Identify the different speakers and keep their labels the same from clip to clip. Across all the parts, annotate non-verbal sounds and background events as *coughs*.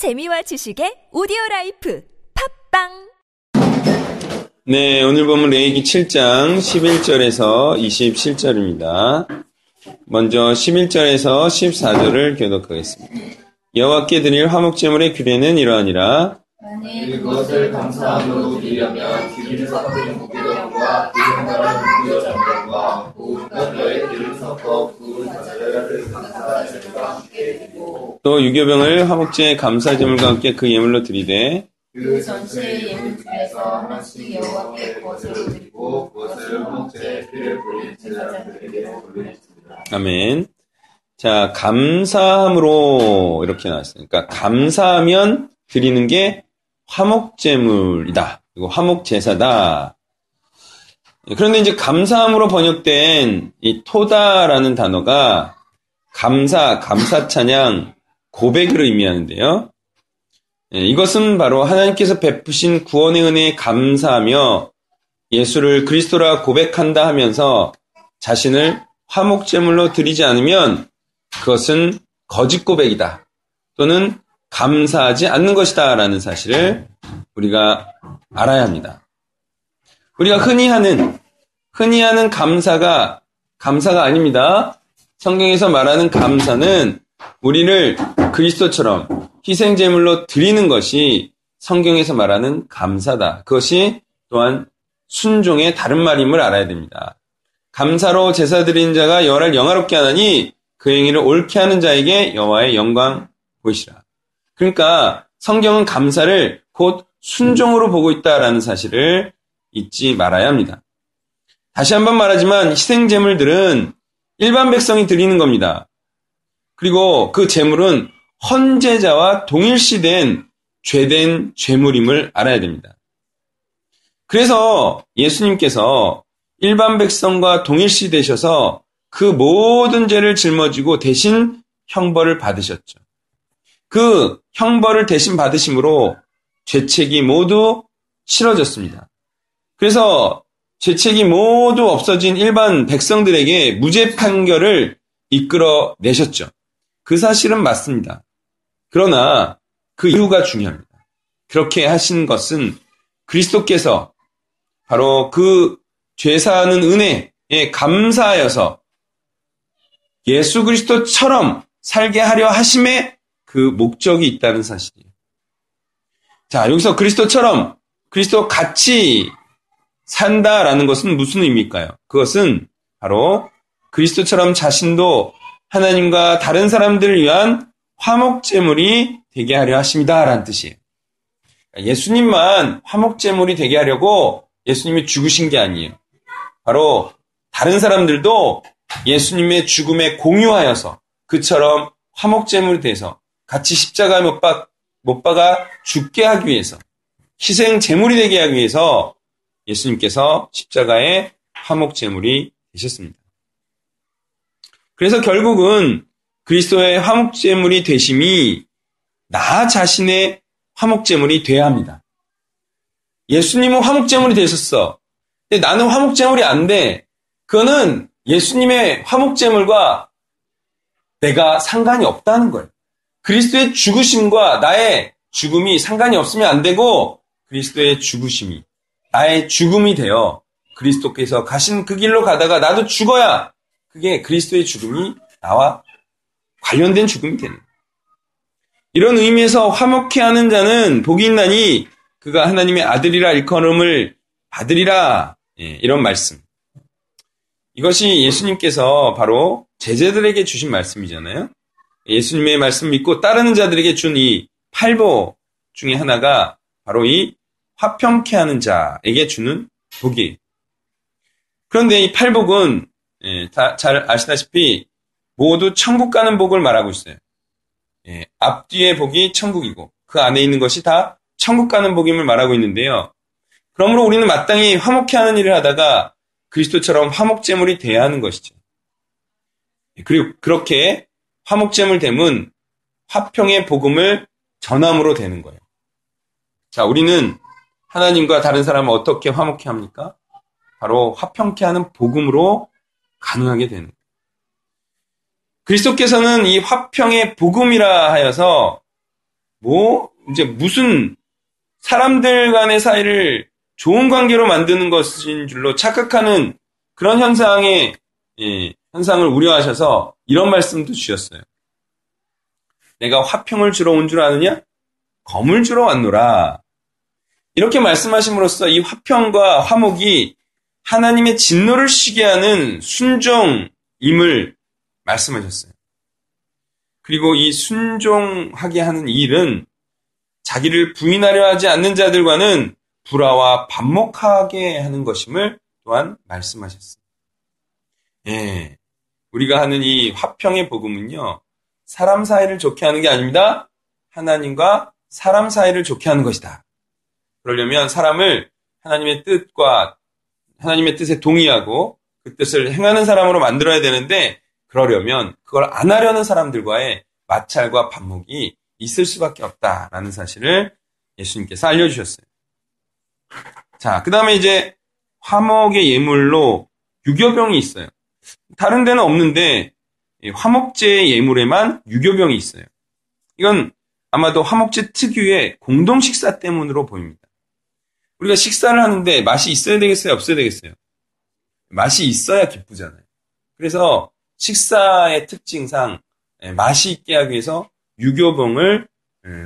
Speaker 1: 재미와 지식의 오디오 라이프 팟빵
Speaker 2: 네, 오늘 본문 레위기 7장 11절에서 27절입니다. 먼저 11절에서 14절을 교독하겠습니다. 여호와께 드릴 화목제물의 규례는 이러하니라.
Speaker 3: 만일 그것을 감사함으로 드리려면 기름 섞은 무교병과 기름 바른 무교전병과 고운 가루에 기름 섞어 구운 과자를 감사제물과 함께 드리고
Speaker 2: 또 유교병을 화목제 감사제물과 함께 그 예물로 드리되
Speaker 3: 그 전체의 예물 중에서 하나씩 여호와께 그것으로 드리고 그것을 화목제에 피를 뿌린 제사장들에게 돌리겠습니다.
Speaker 2: 아멘. 자, 감사함으로 이렇게 나왔어요. 그러니까 감사하면 드리는 게 화목제물이다. 그리고 화목제사다. 그런데 이제 감사함으로 번역된 이 토다라는 단어가 감사, 감사 찬양, 고백을 의미하는데요. 예, 이것은 바로 하나님께서 베푸신 구원의 은혜에 감사하며 예수를 그리스도라 고백한다 하면서 자신을 화목제물로 드리지 않으면 그것은 거짓 고백이다. 또는 감사하지 않는 것이다. 라는 사실을 우리가 알아야 합니다. 우리가 흔히 하는, 흔히 하는 감사가 감사가 아닙니다. 성경에서 말하는 감사는 우리를 그리스도처럼 희생 제물로 드리는 것이 성경에서 말하는 감사다. 그것이 또한 순종의 다른 말임을 알아야 됩니다. 감사로 제사 드리는 자가 여호와를 영화롭게 하나니 그 행위를 옳게 하는 자에게 여호와의 영광 보이시라. 그러니까 성경은 감사를 곧 순종으로 보고 있다라는 사실을 잊지 말아야 합니다. 다시 한번 말하지만 희생제물들은 일반 백성이 드리는 겁니다. 그리고 그 제물은 헌제자와 동일시된 죄된 죄물임을 알아야 됩니다. 그래서 예수님께서 일반 백성과 동일시 되셔서 그 모든 죄를 짊어지고 대신 형벌을 받으셨죠. 그 형벌을 대신 받으심으로 죄책이 모두 치러졌습니다. 그래서 죄책이 모두 없어진 일반 백성들에게 무죄 판결을 이끌어 내셨죠. 그 사실은 맞습니다. 그러나 그 이유가 중요합니다. 그렇게 하신 것은 그리스도께서 바로 그 죄사하는 은혜에 감사하여서 예수 그리스도처럼 살게 하려 하심에 그 목적이 있다는 사실이에요. 자, 여기서 그리스도처럼 그리스도 같이 산다라는 것은 무슨 의미일까요? 그것은 바로 그리스도처럼 자신도 하나님과 다른 사람들을 위한 화목제물이 되게 하려 하십니다 라는 뜻이에요. 예수님만 화목제물이 되게 하려고 예수님이 죽으신 게 아니에요. 바로 다른 사람들도 예수님의 죽음에 공유하여서 그처럼 화목제물이 돼서 같이 십자가에 못, 박, 못 박아 죽게 하기 위해서 희생 제물이 되게 하기 위해서 예수님께서 십자가의 화목제물이 되셨습니다. 그래서 결국은 그리스도의 화목제물이 되심이 나 자신의 화목제물이 돼야 합니다. 예수님은 화목제물이 되셨어. 근데 나는 화목제물이 안 돼. 그거는 예수님의 화목제물과 내가 상관이 없다는 거예요. 그리스도의 죽으심과 나의 죽음이 상관이 없으면 안 되고 그리스도의 죽으심이 나의 죽음이 되어 그리스도께서 가신 그 길로 가다가 나도 죽어야 그게 그리스도의 죽음이 나와 관련된 죽음이 되는. 이런 의미에서 화목해 하는 자는 복이 있나니 그가 하나님의 아들이라 일컬음을 받으리라 예, 이런 말씀. 이것이 예수님께서 바로 제자들에게 주신 말씀이잖아요. 예수님의 말씀 믿고 따르는 자들에게 준 이 팔보 중에 하나가 바로 이 화평케 하는 자에게 주는 복이에요. 그런데 이 팔복은 예, 잘 아시다시피 모두 천국 가는 복을 말하고 있어요. 예, 앞뒤의 복이 천국이고 그 안에 있는 것이 다 천국 가는 복임을 말하고 있는데요. 그러므로 우리는 마땅히 화목해 하는 일을 하다가 그리스도처럼 화목제물이 돼야 하는 것이죠. 예, 그리고 그렇게 화목제물 됨은 화평의 복음을 전함으로 되는 거예요. 자, 우리는 하나님과 다른 사람을 어떻게 화목해 합니까? 바로 화평케 하는 복음으로 가능하게 되는. 그리스도께서는 이 화평의 복음이라 하여서 뭐 이제 무슨 사람들 간의 사이를 좋은 관계로 만드는 것인 줄로 착각하는 그런 현상의 예, 현상을 우려하셔서 이런 말씀도 주셨어요. 내가 화평을 주러 온 줄 아느냐? 검을 주러 왔노라. 이렇게 말씀하심으로써 이 화평과 화목이 하나님의 진노를 쉬게 하는 순종임을 말씀하셨어요. 그리고 이 순종하게 하는 일은 자기를 부인하려 하지 않는 자들과는 불화와 반목하게 하는 것임을 또한 말씀하셨습니다. 예. 우리가 하는 이 화평의 복음은요, 사람 사이를 좋게 하는 게 아닙니다. 하나님과 사람 사이를 좋게 하는 것이다. 그러려면 사람을 하나님의 뜻과 하나님의 뜻에 동의하고 그 뜻을 행하는 사람으로 만들어야 되는데 그러려면 그걸 안 하려는 사람들과의 마찰과 반목이 있을 수밖에 없다라는 사실을 예수님께서 알려주셨어요. 자, 그 다음에 이제 화목의 예물로 유교병이 있어요. 다른 데는 없는데 화목제 예물에만 유교병이 있어요. 이건 아마도 화목제 특유의 공동 식사 때문으로 보입니다. 우리가 식사를 하는데 맛이 있어야 되겠어요? 없어야 되겠어요? 맛이 있어야 기쁘잖아요. 그래서 식사의 특징상 맛이 있게 하기 위해서 유교봉을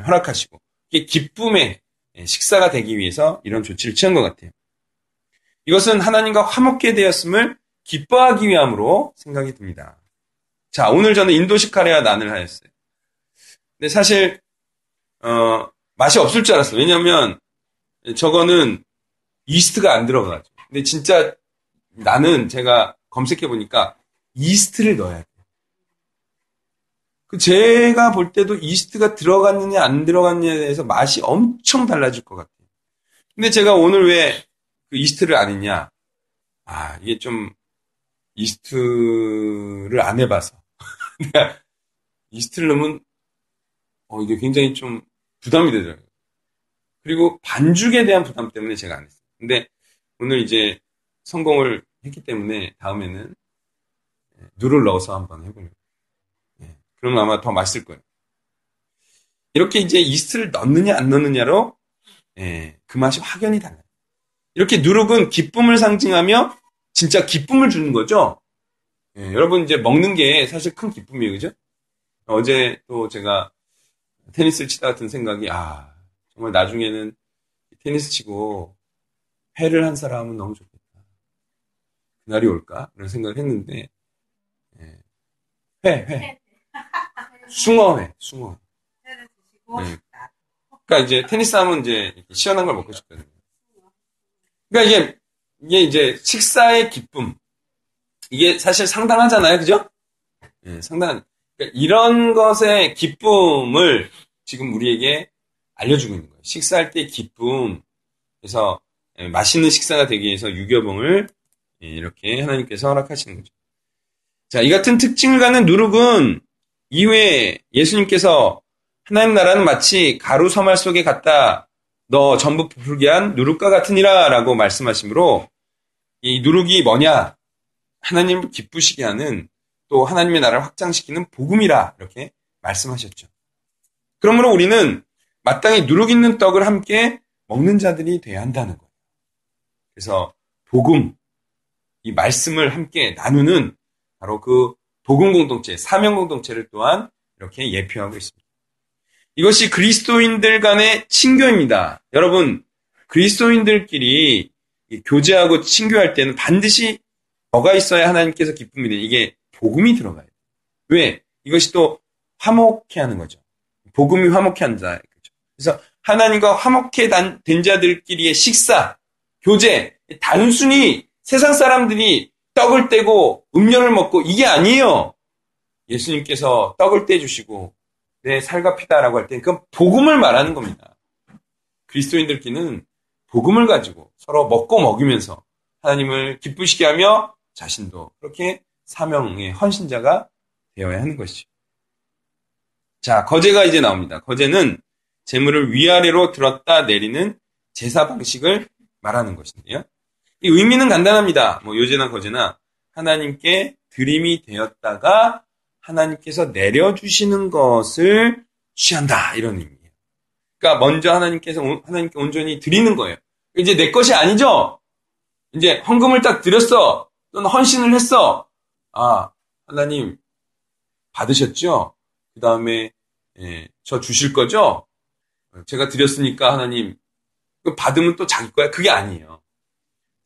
Speaker 2: 허락하시고 이게 기쁨의 식사가 되기 위해서 이런 조치를 취한 것 같아요. 이것은 하나님과 화목게 되었음을 기뻐하기 위함으로 생각이 듭니다. 자, 오늘 저는 인도식 카레와 난을 하였어요. 근데 사실 어, 맛이 없을 줄 알았어요. 왜냐하면 저거는 이스트가 안 들어가죠. 근데 진짜 나는 제가 검색해 보니까 이스트를 넣어야 돼요. 그 제가 볼 때도 이스트가 들어갔느냐 안 들어갔느냐에 대해서 맛이 엄청 달라질 것 같아요. 근데 제가 오늘 왜 그 이스트를 안 했냐? 아 이게 좀 이스트를 안 해봐서 *laughs* 이스트를 넣으면 어 이게 굉장히 좀 부담이 되더라고요. 그리고 반죽에 대한 부담 때문에 제가 안 했어요. 근데 오늘 이제 성공을 했기 때문에 다음에는 누를 넣어서 한번 해보려고. 예, 그러면 아마 더 맛있을 거예요. 이렇게 이제 이스트를 넣느냐 안 넣느냐로 예, 그 맛이 확연히 달라요. 이렇게 누룩은 기쁨을 상징하며 진짜 기쁨을 주는 거죠. 예, 여러분 이제 먹는 게 사실 큰 기쁨이에요, 그죠? 어제 또 제가 테니스를 치다 같은 생각이 아 정말 나중에는 테니스 치고 회를 한 사람은 너무 좋겠다. 그날이 올까? 그런 생각을 했는데 예. 회, 회. 숭어회, 숭어. 네. 그러니까 이제 테니스 하면 이제 시원한 걸 먹고 싶거든요. 그러니까 이게 이게 이제 식사의 기쁨 이게 사실 상당하잖아요, 그죠? 예, 상당한 그러니까 이런 것의 기쁨을 지금 우리에게 알려주고 있는 거예요. 식사할 때 기쁨. 그래서 예, 맛있는 식사가 되기 위해서 유교봉을 예, 이렇게 하나님께서 허락하시는 거죠. 자, 이 같은 특징을 갖는 누룩은 이후에 예수님께서 하나님 나라는 마치 가루 서말 속에 갖다 너 전부 부풀게 한 누룩과 같으니라 라고 말씀하시므로 이 누룩이 뭐냐? 하나님을 기쁘시게 하는 또 하나님의 나라를 확장시키는 복음이라 이렇게 말씀하셨죠. 그러므로 우리는 마땅히 누룩 있는 떡을 함께 먹는 자들이 돼야 한다는 거예요. 그래서 복음, 이 말씀을 함께 나누는 바로 그 복음 공동체, 사명 공동체를 또한 이렇게 예표하고 있습니다. 이것이 그리스도인들 간의 친교입니다. 여러분, 그리스도인들끼리 교제하고 친교할 때는 반드시 뭐가 있어야 하나님께서 기쁨이 되는 이게 복음이 들어가요. 왜? 이것이 또 화목해 하는 거죠. 복음이 화목해 한다. 그래서 하나님과 화목해 된 자들끼리의 식사, 교제, 단순히 세상 사람들이 떡을 떼고 음료를 먹고 이게 아니에요. 예수님께서 떡을 떼주시고 내 살과 피다라고 할 때 그건 복음을 말하는 겁니다. 그리스도인들끼리는 복음을 가지고 서로 먹고 먹이면서 하나님을 기쁘시게 하며 자신도 그렇게 사명의 헌신자가 되어야 하는 것이죠. 자, 거제가 이제 나옵니다. 거제는 재물을 위아래로 들었다 내리는 제사 방식을 말하는 것인데요. 이 의미는 간단합니다. 뭐 요제나 거제나 하나님께 드림이 되었다가 하나님께서 내려주시는 것을 취한다 이런 의미예요. 그러니까 먼저 하나님께서 하나님께 온전히 드리는 거예요. 이제 내 것이 아니죠. 이제 헌금을 딱 드렸어. 또는 헌신을 했어. 아 하나님 받으셨죠? 그 다음에 예, 저 주실 거죠? 제가 드렸으니까 하나님 받으면 또 자기 거야? 그게 아니에요.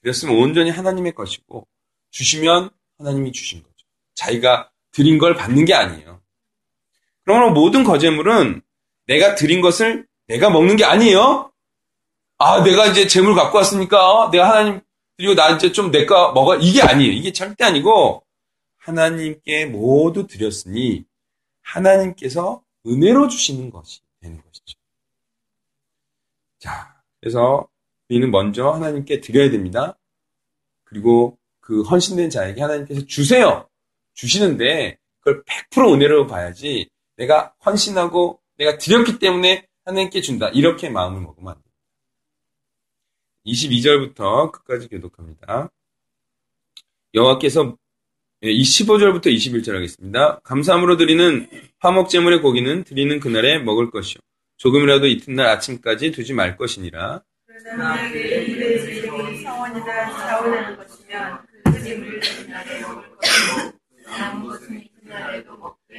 Speaker 2: 드렸으면 온전히 하나님의 것이고 주시면 하나님이 주신 거죠. 자기가 드린 걸 받는 게 아니에요. 그러므로 모든 거제물은 내가 드린 것을 내가 먹는 게 아니에요. 아, 내가 이제 재물 갖고 왔으니까 내가 하나님 드리고 나 이제 좀 내가 먹어 이게 아니에요. 이게 절대 아니고 하나님께 모두 드렸으니 하나님께서 은혜로 주시는 것이. 자, 그래서 우리는 먼저 하나님께 드려야 됩니다. 그리고 그 헌신된 자에게 하나님께서 주세요. 주시는데 그걸 100% 은혜로 봐야지 내가 헌신하고 내가 드렸기 때문에 하나님께 준다. 이렇게 마음을 먹으면 안 됩니다. 22절부터 끝까지 교독합니다. 여호와께서 예, 이 15절부터 21절 하겠습니다. 감사함으로 드리는 화목제물의 고기는 드리는 그날에 먹을 것이요. 조금이라도 이튿날 아침까지 두지 말 것이니라.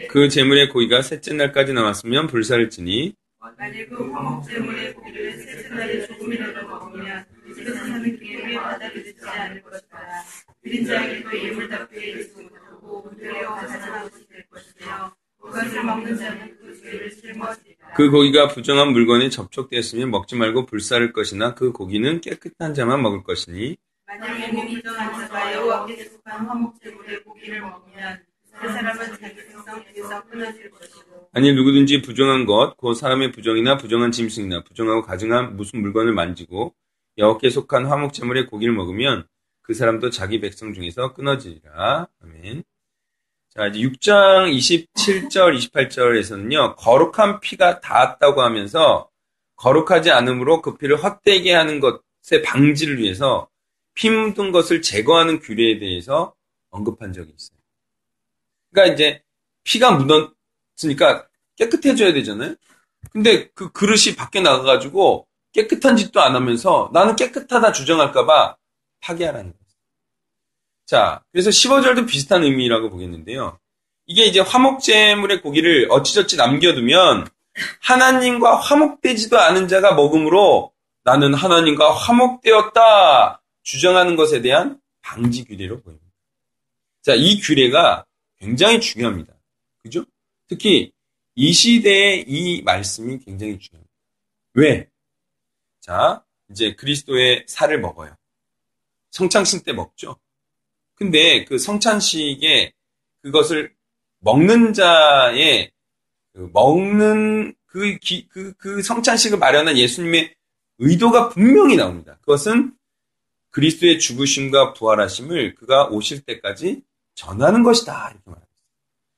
Speaker 4: 그그
Speaker 2: 제물의 고기가 셋째 날까지 남았으면 불사를 지니
Speaker 4: 만일 그 화목제물의 고기를 셋째 날에 조금이라도 먹으면 이것은 하나님께 받아들이지 않을 것이다. 드린 자에게도 예물답게 일지 못하고 은혜로 가져나온 것이 될 것이며 그
Speaker 2: 고기가 부정한 물건에 접촉되었으면 먹지 말고 불사를 것이나 그 고기는 깨끗한 자만 먹을 것이니
Speaker 4: 만약에 몸이 정한 자가 여호와께 속한 화목제물의 고기를 먹으면 그 사람은 자기 생성에서 끊어질 것이고
Speaker 2: 아니 누구든지 부정한 것, 그 사람의 부정이나 부정한 짐승이나 부정하고 가증한 무슨 물건을 만지고 여호와께 속한 화목제물의 고기를 먹으면 그 사람도 자기 백성 중에서 끊어지리라. 아멘. 자, 이제 6장 27절, 28절에서는요, 거룩한 피가 닿았다고 하면서 거룩하지 않으므로 그 피를 헛되게 하는 것의 방지를 위해서 피 묻은 것을 제거하는 규례에 대해서 언급한 적이 있어요. 그러니까 이제 피가 묻었으니까 깨끗해져야 되잖아요. 근데 그 그릇이 밖에 나가가지고 깨끗한 짓도 안 하면서 나는 깨끗하다 주장할까봐 파괴하라는 거예요. 자, 그래서 15절도 비슷한 의미라고 보겠는데요. 이게 이제 화목제물의 고기를 어찌저찌 남겨두면 하나님과 화목되지도 않은 자가 먹음으로 나는 하나님과 화목되었다 주장하는 것에 대한 방지 규례로 보입니다. 자, 이 규례가 굉장히 중요합니다. 그죠? 특히 이 시대에 이 말씀이 굉장히 중요합니다. 왜? 자, 이제 그리스도의 살을 먹어요. 성창신 때 먹죠. 근데 그 성찬식에 그것을 먹는 자의 그 먹는 그, 기, 그, 그 성찬식을 마련한 예수님의 의도가 분명히 나옵니다. 그것은 그리스도의 죽으심과 부활하심을 그가 오실 때까지 전하는 것이다. 이렇게 말합니다.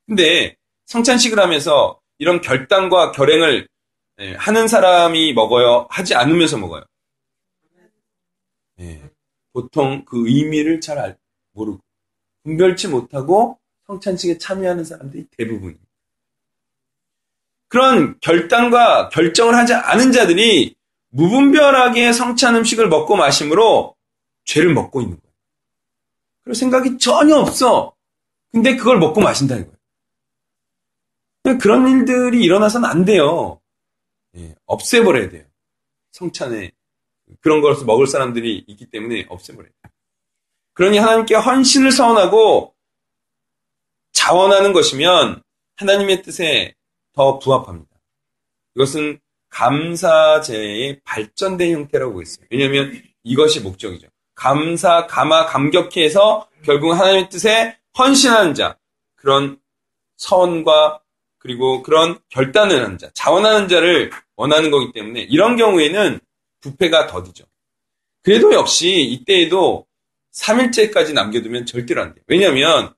Speaker 2: 근데 성찬식을 하면서 이런 결단과 결행을 예, 하는 사람이 먹어요? 하지 않으면서 먹어요? 예, 보통 그 의미를 잘 알, 모르고 분별치 못하고 성찬식에 참여하는 사람들이 대부분입니다. 그런 결단과 결정을 하지 않은 자들이 무분별하게 성찬 음식을 먹고 마심으로 죄를 먹고 있는 거예요. 그럴 생각이 전혀 없어. 근데 그걸 먹고 마신다 이거예요. 그런 일들이 일어나서는 안 돼요. 예, 없애버려야 돼요. 성찬에 그런 것을 먹을 사람들이 있기 때문에 없애버려야 돼요. 그러니 하나님께 헌신을 서원하고 자원하는 것이면 하나님의 뜻에 더 부합합니다. 이것은 감사제의 발전된 형태라고 보겠습니다. 왜냐하면 이것이 목적이죠. 감사, 감화, 감격해 해서 결국 하나님의 뜻에 헌신하는 자, 그런 서원과 그리고 그런 결단을 하는 자, 자원하는 자를 원하는 거기 때문에 이런 경우에는 부패가 더디죠. 그래도 역시 이때에도 3일째까지 남겨두면 절대로 안 돼요. 왜냐하면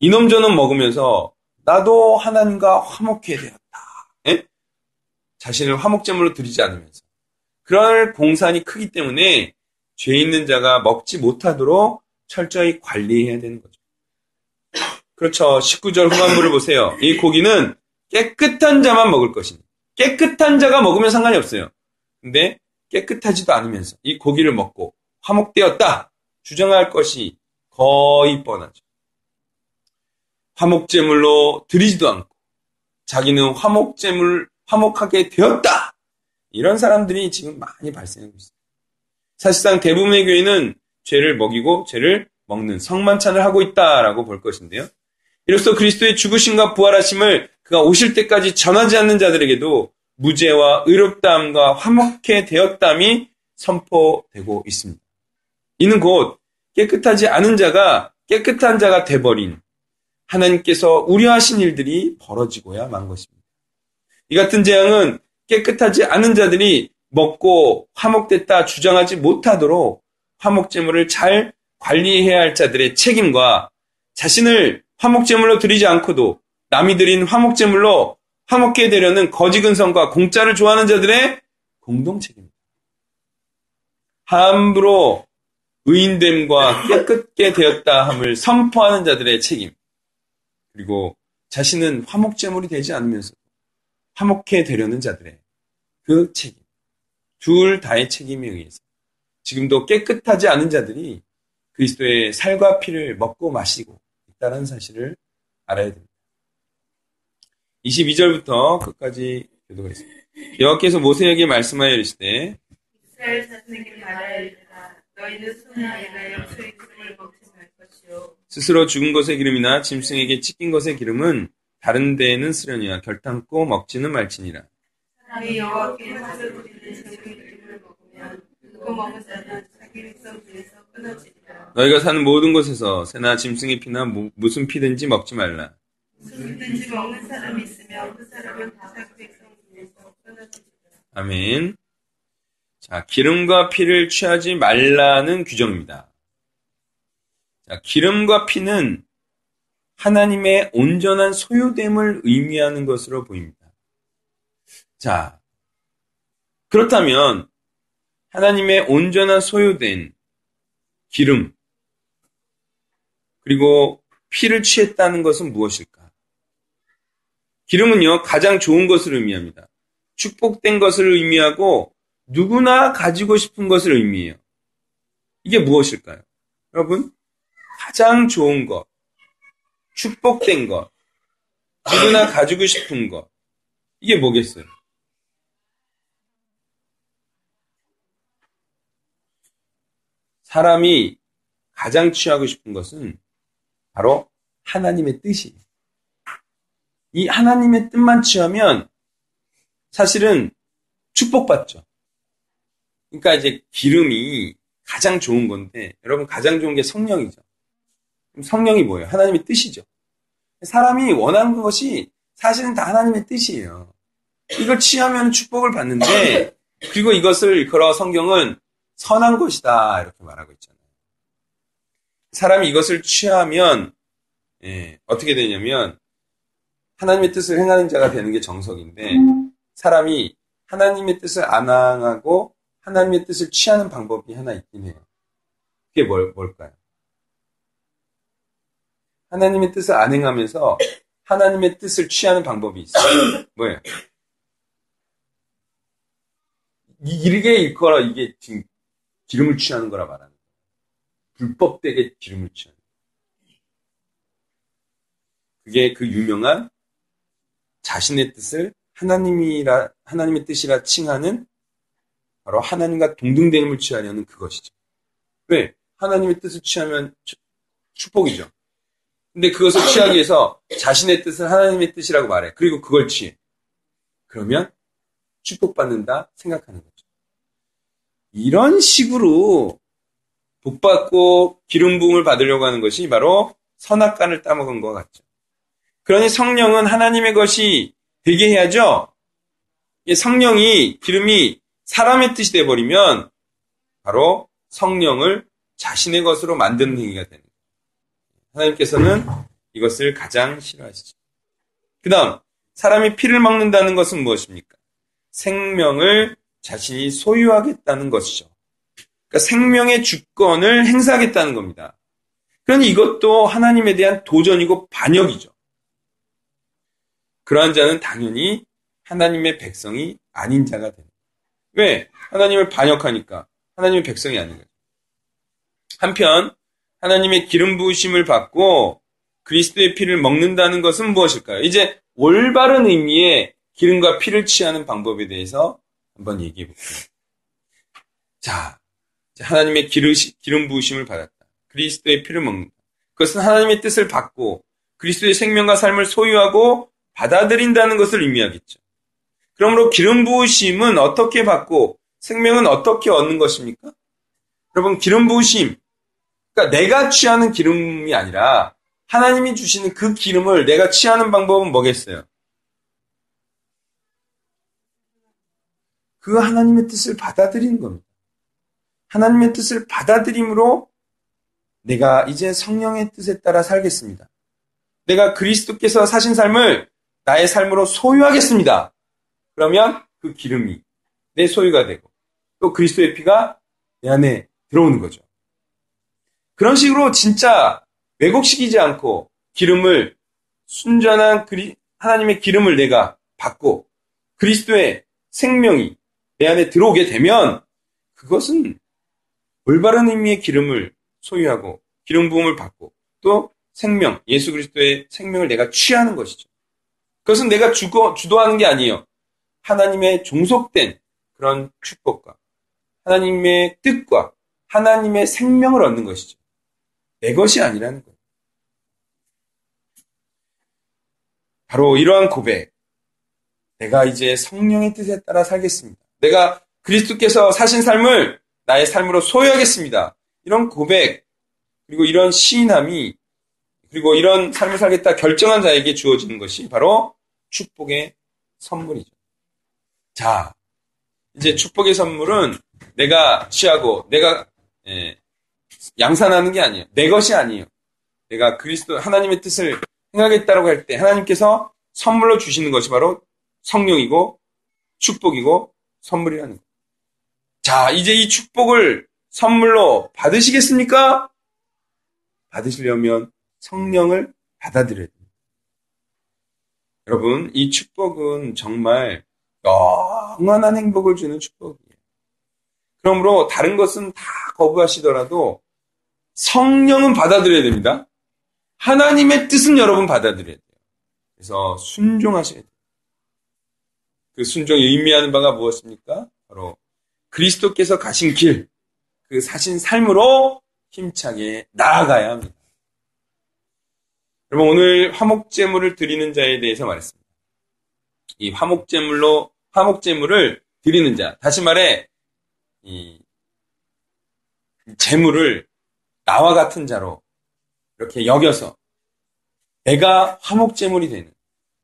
Speaker 2: 이놈 저놈 먹으면서 나도 하나님과 화목해야 되었다. 예? 자신을 화목제물로 드리지 않으면서. 그럴 공산이 크기 때문에 죄 있는 자가 먹지 못하도록 철저히 관리해야 되는 거죠. 그렇죠. 19절 후반부를 보세요. 이 고기는 깨끗한 자만 먹을 것이니. 깨끗한 자가 먹으면 상관이 없어요. 근데 깨끗하지도 않으면서 이 고기를 먹고 화목되었다 주장할 것이 거의 뻔하죠. 화목제물로 드리지도 않고 자기는 화목제물 화목하게 되었다 이런 사람들이 지금 많이 발생하고 있어요. 사실상 대부분의 교회는 죄를 먹이고 죄를 먹는 성만찬을 하고 있다라고 볼 것인데요. 이로써 그리스도의 죽으심과 부활하심을 그가 오실 때까지 전하지 않는 자들에게도 무죄와 의롭다함과 화목해 되었담이 선포되고 있습니다. 이는 곧 깨끗하지 않은 자가 깨끗한 자가 돼버린 하나님께서 우려하신 일들이 벌어지고야 만 것입니다. 이 같은 재앙은 깨끗하지 않은 자들이 먹고 화목됐다 주장하지 못하도록 화목제물을 잘 관리해야 할 자들의 책임과 자신을 화목제물로 드리지 않고도 남이 드린 화목제물로 화목게 되려는 거지근성과 공짜를 좋아하는 자들의 공동 책임입니다. 함부로 의인됨과 깨끗게 되었다 함을 선포하는 자들의 책임. 그리고 자신은 화목제물이 되지 않으면서 화목해 되려는 자들의 그 책임. 둘 다의 책임에 의해서 지금도 깨끗하지 않은 자들이 그리스도의 살과 피를 먹고 마시고 있다는 사실을 알아야 됩니다. 22절부터 끝까지 교도가 있습니다. 여호와께서 모세에게 말씀하여 이르시되
Speaker 4: 너희는 소나 것이요
Speaker 2: 스스로 죽은 것의 기름이나 짐승에게 찢긴 것의 기름은 다른 데에는 쓰려니와 결탄고 먹지는 말지니라.
Speaker 4: 사람이 여호와께 화를 드리는 제물의 기름을 먹으면 그거 먹은 자는 자기 백성 중에서 끊어지리라
Speaker 2: 너희가 사는 모든 곳에서 새나 짐승의 피나 무- 무슨 피든지 먹지 말라.
Speaker 4: 무슨 든지 먹는 사람이 있으면 그 사람은 다 자기 백성 중에서 끊어지리라
Speaker 2: 아멘. 자, 기름과 피를 취하지 말라는 규정입니다. 자, 기름과 피는 하나님의 온전한 소유됨을 의미하는 것으로 보입니다. 자, 그렇다면 하나님의 온전한 소유된 기름, 그리고 피를 취했다는 것은 무엇일까? 기름은요, 가장 좋은 것을 의미합니다. 축복된 것을 의미하고 누구나 가지고 싶은 것을 의미해요. 이게 무엇일까요? 여러분, 가장 좋은 것, 축복된 것, 누구나 가지고 싶은 것, 이게 뭐겠어요? 사람이 가장 취하고 싶은 것은 바로 하나님의 뜻이에요. 이 하나님의 뜻만 취하면 사실은 축복받죠. 그러니까 이제 기름이 가장 좋은 건데, 여러분 가장 좋은 게 성령이죠. 성령이 뭐예요? 하나님의 뜻이죠. 사람이 원하는 것이 사실은 다 하나님의 뜻이에요. 이걸 취하면 축복을 받는데, 그리고 이것을 일컬어 성경은 선한 것이다. 이렇게 말하고 있잖아요. 사람이 이것을 취하면, 예, 어떻게 되냐면, 하나님의 뜻을 행하는 자가 되는 게 정석인데, 사람이 하나님의 뜻을 안 행하고 하나님의 뜻을 취하는 방법이 하나 있긴 해요. 그게 뭘, 뭘까요? 하나님의 뜻을 안 행하면서 하나님의 뜻을 취하는 방법이 있어요. *coughs* 뭐예요? 이- 이게 일거라 이게 지금 기름을 취하는 거라 말하는 거예요. 불법되게 기름을 취하는 거예요. 그게 그 유명한 자신의 뜻을 하나님이라 하나님의 뜻이라 칭하는 바로 하나님과 동등됨을 취하려는 그것이죠. 왜? 하나님의 뜻을 취하면 추- 축복이죠. 근데 그것을 취하기 위해서 자신의 뜻을 하나님의 뜻이라고 말해. 그리고 그걸 취해. 그러면 축복받는다 생각하는 거죠. 이런 식으로 복받고 기름 부음을 받으려고 하는 것이 바로 선악간을 따먹은 것 같죠. 그러니 성령은 하나님의 것이 되게 해야죠. 이 성령이 기름이 사람의 뜻이 되어버리면 바로 성령을 자신의 것으로 만드는 행위가 되는 거예요. 하나님께서는 이것을 가장 싫어하시죠. 그 다음, 사람이 피를 먹는다는 것은 무엇입니까? 생명을 자신이 소유하겠다는 것이죠. 그러니까 생명의 주권을 행사하겠다는 겁니다. 그러니 이것도 하나님에 대한 도전이고 반역이죠. 그러한 자는 당연히 하나님의 백성이 아닌 자가 거예요. 왜? 하나님을 반역하니까 하나님의 백성이 아닌 거죠. 한편 하나님의 기름 부으심을 받고 그리스도의 피를 먹는다는 것은 무엇일까요? 이제 올바른 의미의 기름과 피를 취하는 방법에 대해서 한번 얘기해 볼게요. 자, 하나님의 기름 부으심을 받았다. 그리스도의 피를 먹는다. 그것은 하나님의 뜻을 받고 그리스도의 생명과 삶을 소유하고 받아들인다는 것을 의미하겠죠. 그러므로 기름 부으심은 어떻게 받고 생명은 어떻게 얻는 것입니까? 여러분, 기름 부으심. 그러니까 내가 취하는 기름이 아니라 하나님이 주시는 그 기름을 내가 취하는 방법은 뭐겠어요? 그 하나님의 뜻을 받아들이는 겁니다. 하나님의 뜻을 받아들임으로 내가 이제 성령의 뜻에 따라 살겠습니다. 내가 그리스도께서 사신 삶을 나의 삶으로 소유하겠습니다. 그러면 그 기름이 내 소유가 되고 또 그리스도의 피가 내 안에 들어오는 거죠. 그런 식으로 진짜 왜곡시키지 않고 기름을 순전한 그리, 하나님의 기름을 내가 받고 그리스도의 생명이 내 안에 들어오게 되면 그것은 올바른 의미의 기름을 소유하고 기름 부음을 받고 또 생명, 예수 그리스도의 생명을 내가 취하는 것이죠. 그것은 내가 주고, 주도하는 게 아니에요. 하나님의 종속된 그런 축복과 하나님의 뜻과 하나님의 생명을 얻는 것이죠. 내 것이 아니라는 거예요. 바로 이러한 고백. 내가 이제 성령의 뜻에 따라 살겠습니다. 내가 그리스도께서 사신 삶을 나의 삶으로 소유하겠습니다. 이런 고백, 그리고 이런 시인함이, 그리고 이런 삶을 살겠다 결정한 자에게 주어지는 것이 바로 축복의 선물이죠. 자, 이제 축복의 선물은 내가 취하고 내가 예, 양산하는 게 아니에요. 내 것이 아니에요. 내가 그리스도 하나님의 뜻을 행하겠다라고 할 때 하나님께서 선물로 주시는 것이 바로 성령이고 축복이고 선물이라는 거예요. 자, 이제 이 축복을 선물로 받으시겠습니까? 받으시려면 성령을 받아들여야 됩니다. 여러분, 이 축복은 정말 영원한 행복을 주는 축복이에요. 그러므로 다른 것은 다 거부하시더라도 성령은 받아들여야 됩니다. 하나님의 뜻은 여러분 받아들여야 돼요. 그래서 순종하셔야 돼요. 그 순종이 의미하는 바가 무엇입니까? 바로 그리스도께서 가신 길, 그 사신 삶으로 힘차게 나아가야 합니다. 여러분 오늘 화목제물을 드리는 자에 대해서 말했습니다. 이 화목제물로 화목제물을 드리는 자, 다시 말해 이 제물을 나와 같은 자로 이렇게 여겨서 내가 화목제물이 되는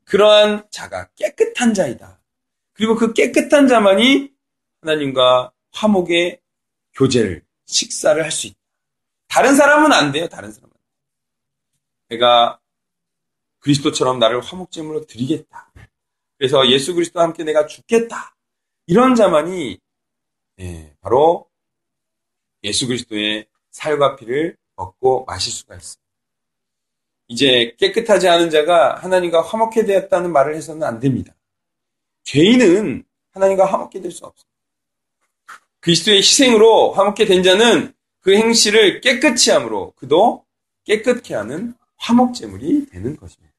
Speaker 2: 그러한 자가 깨끗한 자이다. 그리고 그 깨끗한 자만이 하나님과 화목의 교제를, 식사를 할 수 있다. 다른 사람은 안 돼요, 다른 사람은. 내가 그리스도처럼 나를 화목제물로 드리겠다. 그래서 예수 그리스도와 함께 내가 죽겠다. 이런 자만이 예, 바로 예수 그리스도의 살과 피를 먹고 마실 수가 있습니다. 이제 깨끗하지 않은 자가 하나님과 화목해 되었다는 말을 해서는 안 됩니다. 죄인은 하나님과 화목해 될 수 없습니다. 그리스도의 희생으로 화목해 된 자는 그 행실을 깨끗이 함으로 그도 깨끗게 하는 화목제물이 되는 것입니다.